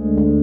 you